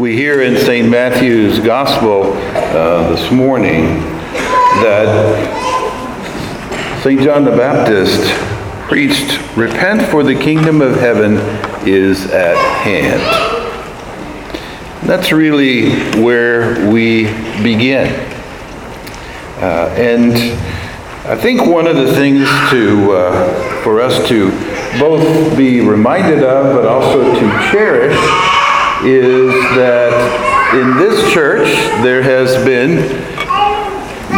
We hear in St. Matthew's Gospel uh, this morning that St. John the Baptist preached, Repent, for the kingdom of heaven is at hand. That's really where we begin. Uh, and I think one of the things to, uh, for us to both be reminded of but also to cherish is that in this church there has been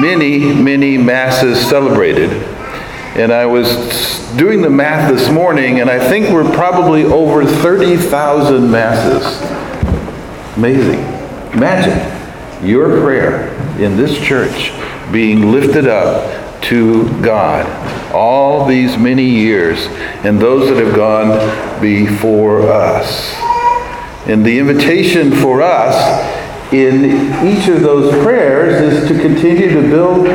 many, many masses celebrated. And I was doing the math this morning, and I think we're probably over 30,000 masses. Amazing. Imagine your prayer in this church being lifted up to God all these many years and those that have gone before us. And the invitation for us in each of those prayers is to continue to build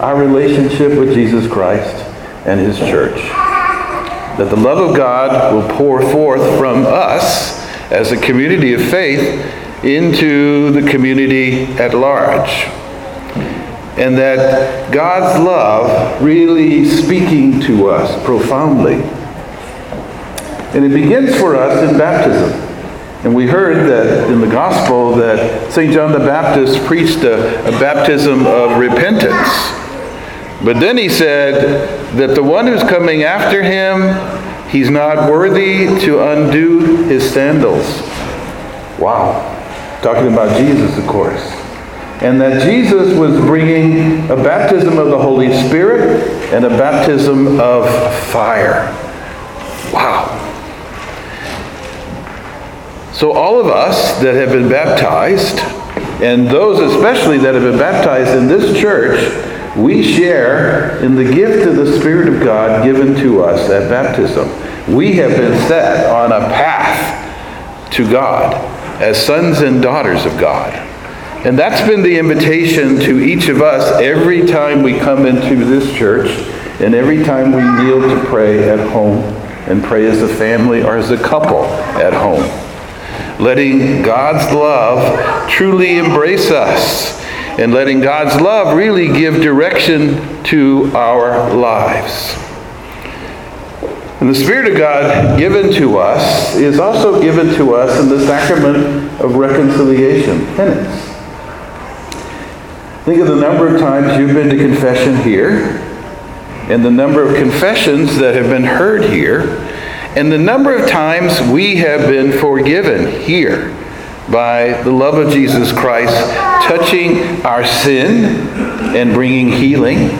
our relationship with Jesus Christ and His church. That the love of God will pour forth from us as a community of faith into the community at large and that God's love really speaking to us profoundly. And it begins for us in baptism. And we heard that in the gospel that St. John the Baptist preached a, a baptism of repentance. But then he said that the one who's coming after him, he's not worthy to undo his sandals. Wow. Talking about Jesus, of course and that Jesus was bringing a baptism of the Holy Spirit and a baptism of fire. Wow. So, all of us that have been baptized, and those especially that have been baptized in this church, we share in the gift of the Spirit of God given to us at baptism. We have been set on a path to God as sons and daughters of God. And that's been the invitation to each of us every time we come into this church and every time we kneel to pray at home and pray as a family or as a couple at home. Letting God's love truly embrace us and letting God's love really give direction to our lives. And the Spirit of God given to us is also given to us in the sacrament of reconciliation, penance. Think of the number of times you've been to confession here, and the number of confessions that have been heard here, and the number of times we have been forgiven here by the love of Jesus Christ, touching our sin and bringing healing,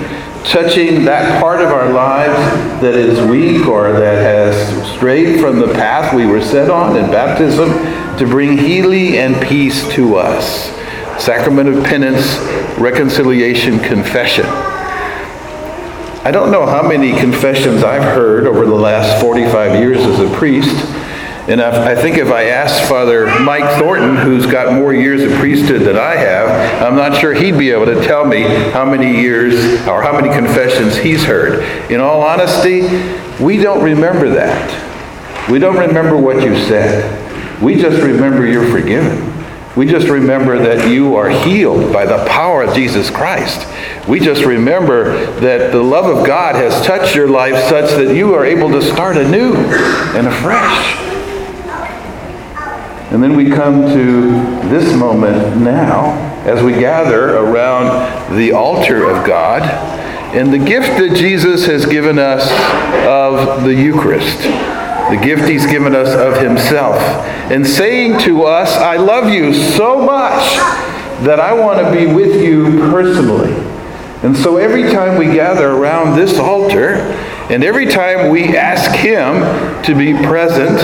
touching that part of our lives that is weak or that has strayed from the path we were set on in baptism to bring healing and peace to us. Sacrament of penance, reconciliation, confession. I don't know how many confessions I've heard over the last 45 years as a priest. And I think if I asked Father Mike Thornton, who's got more years of priesthood than I have, I'm not sure he'd be able to tell me how many years or how many confessions he's heard. In all honesty, we don't remember that. We don't remember what you said. We just remember you're forgiven. We just remember that you are healed by the power of Jesus Christ. We just remember that the love of God has touched your life such that you are able to start anew and afresh. And then we come to this moment now as we gather around the altar of God and the gift that Jesus has given us of the Eucharist the gift he's given us of himself, and saying to us, I love you so much that I want to be with you personally. And so every time we gather around this altar, and every time we ask him to be present,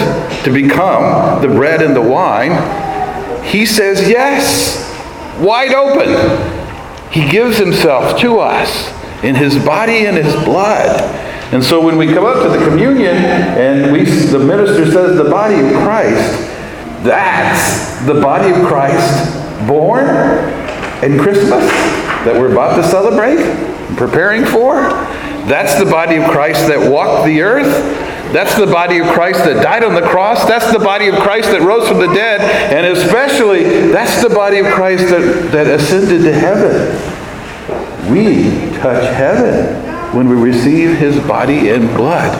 to become the bread and the wine, he says yes, wide open. He gives himself to us in his body and his blood. And so when we come up to the communion and we, the minister says the body of Christ, that's the body of Christ born in Christmas that we're about to celebrate, preparing for. That's the body of Christ that walked the earth. That's the body of Christ that died on the cross. That's the body of Christ that rose from the dead. And especially, that's the body of Christ that, that ascended to heaven. We touch heaven when we receive his body and blood.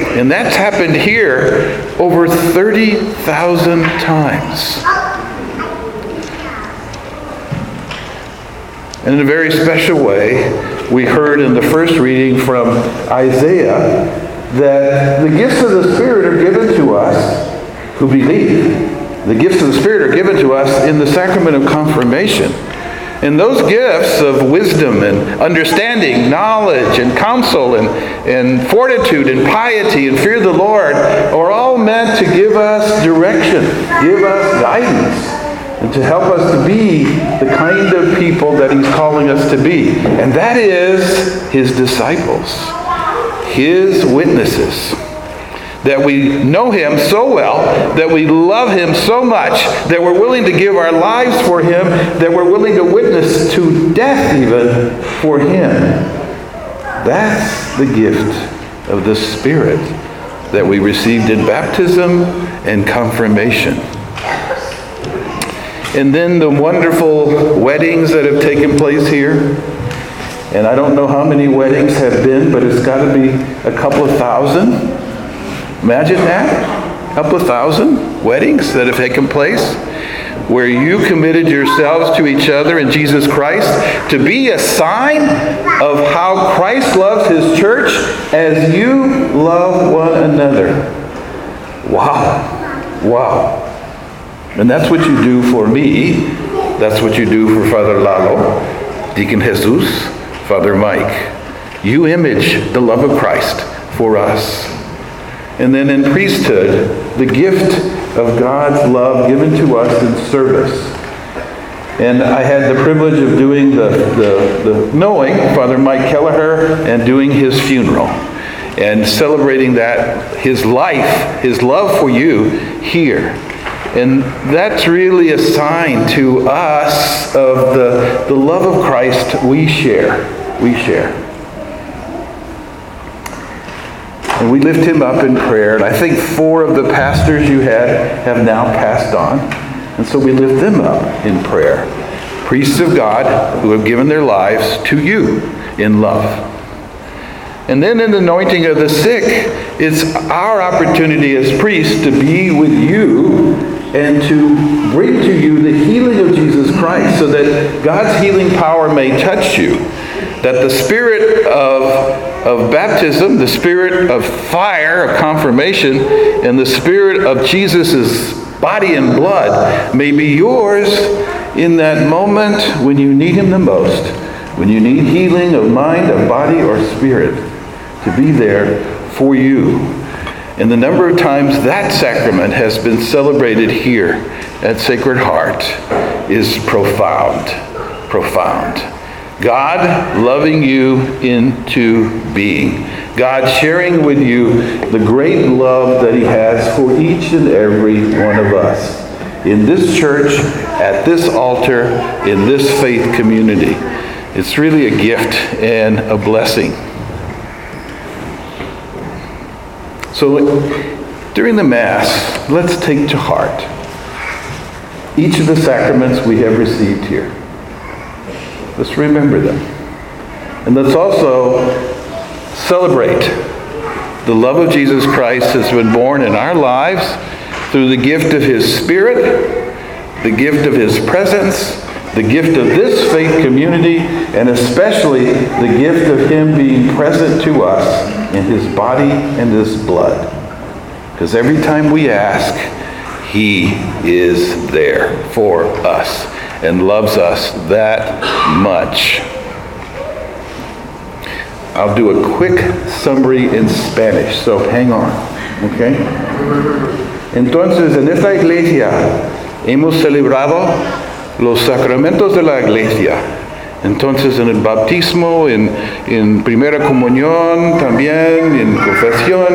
And that's happened here over 30,000 times. And in a very special way, we heard in the first reading from Isaiah that the gifts of the Spirit are given to us who believe. The gifts of the Spirit are given to us in the sacrament of confirmation. And those gifts of wisdom and understanding, knowledge and counsel and, and fortitude and piety and fear of the Lord are all meant to give us direction, give us guidance and to help us to be the kind of people that he's calling us to be. And that is his disciples, his witnesses. That we know him so well, that we love him so much, that we're willing to give our lives for him, that we're willing to witness to death even for him. That's the gift of the Spirit that we received in baptism and confirmation. And then the wonderful weddings that have taken place here. And I don't know how many weddings have been, but it's got to be a couple of thousand. Imagine that. Up A thousand weddings that have taken place where you committed yourselves to each other in Jesus Christ to be a sign of how Christ loves his church as you love one another. Wow. Wow. And that's what you do for me. That's what you do for Father Lalo, Deacon Jesus, Father Mike. You image the love of Christ for us. And then in priesthood, the gift of God's love given to us in service. And I had the privilege of doing the, the, the knowing Father Mike Kelleher and doing his funeral and celebrating that, his life, his love for you here. And that's really a sign to us of the, the love of Christ we share. We share. And we lift him up in prayer. And I think four of the pastors you had have now passed on. And so we lift them up in prayer. Priests of God who have given their lives to you in love. And then in the anointing of the sick, it's our opportunity as priests to be with you and to bring to you the healing of Jesus Christ so that God's healing power may touch you. That the spirit of, of baptism, the spirit of fire, of confirmation, and the spirit of Jesus' body and blood may be yours in that moment when you need Him the most, when you need healing of mind, of body, or spirit, to be there for you and the number of times that sacrament has been celebrated here at Sacred Heart is profound. Profound. God loving you into being. God sharing with you the great love that He has for each and every one of us. In this church, at this altar, in this faith community. It's really a gift and a blessing. So during the Mass, let's take to heart each of the sacraments we have received here. Let's remember them. And let's also celebrate the love of Jesus Christ has been born in our lives through the gift of His Spirit, the gift of His presence, the gift of this faith community, and especially the gift of Him being present to us in his body and his blood. Because every time we ask, he is there for us and loves us that much. I'll do a quick summary in Spanish, so hang on, okay? Entonces, en esta iglesia hemos celebrado los sacramentos de la iglesia Entonces en el bautismo, en, primera comunión también, en confesión,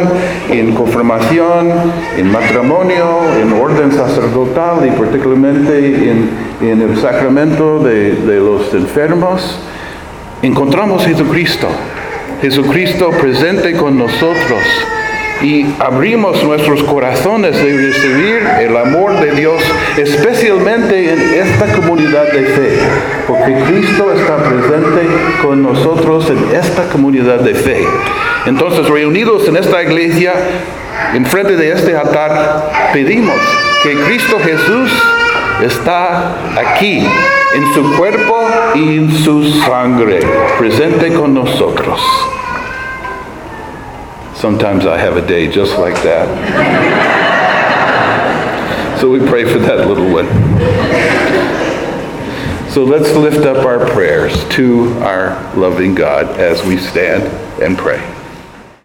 en confirmación, en matrimonio, en orden sacerdotal y particularmente en, en el sacramento de, de los enfermos, encontramos Jesucristo. Jesucristo presente con nosotros y abrimos nuestros corazones de recibir el amor de Dios, especialmente en esta comunidad de fe, porque Cristo está presente con nosotros en esta comunidad de fe. Entonces, reunidos en esta iglesia, enfrente de este altar, pedimos que Cristo Jesús está aquí, en su cuerpo y en su sangre, presente con nosotros. Sometimes I have a day just like that. so we pray for that little one. So let's lift up our prayers to our loving God as we stand and pray.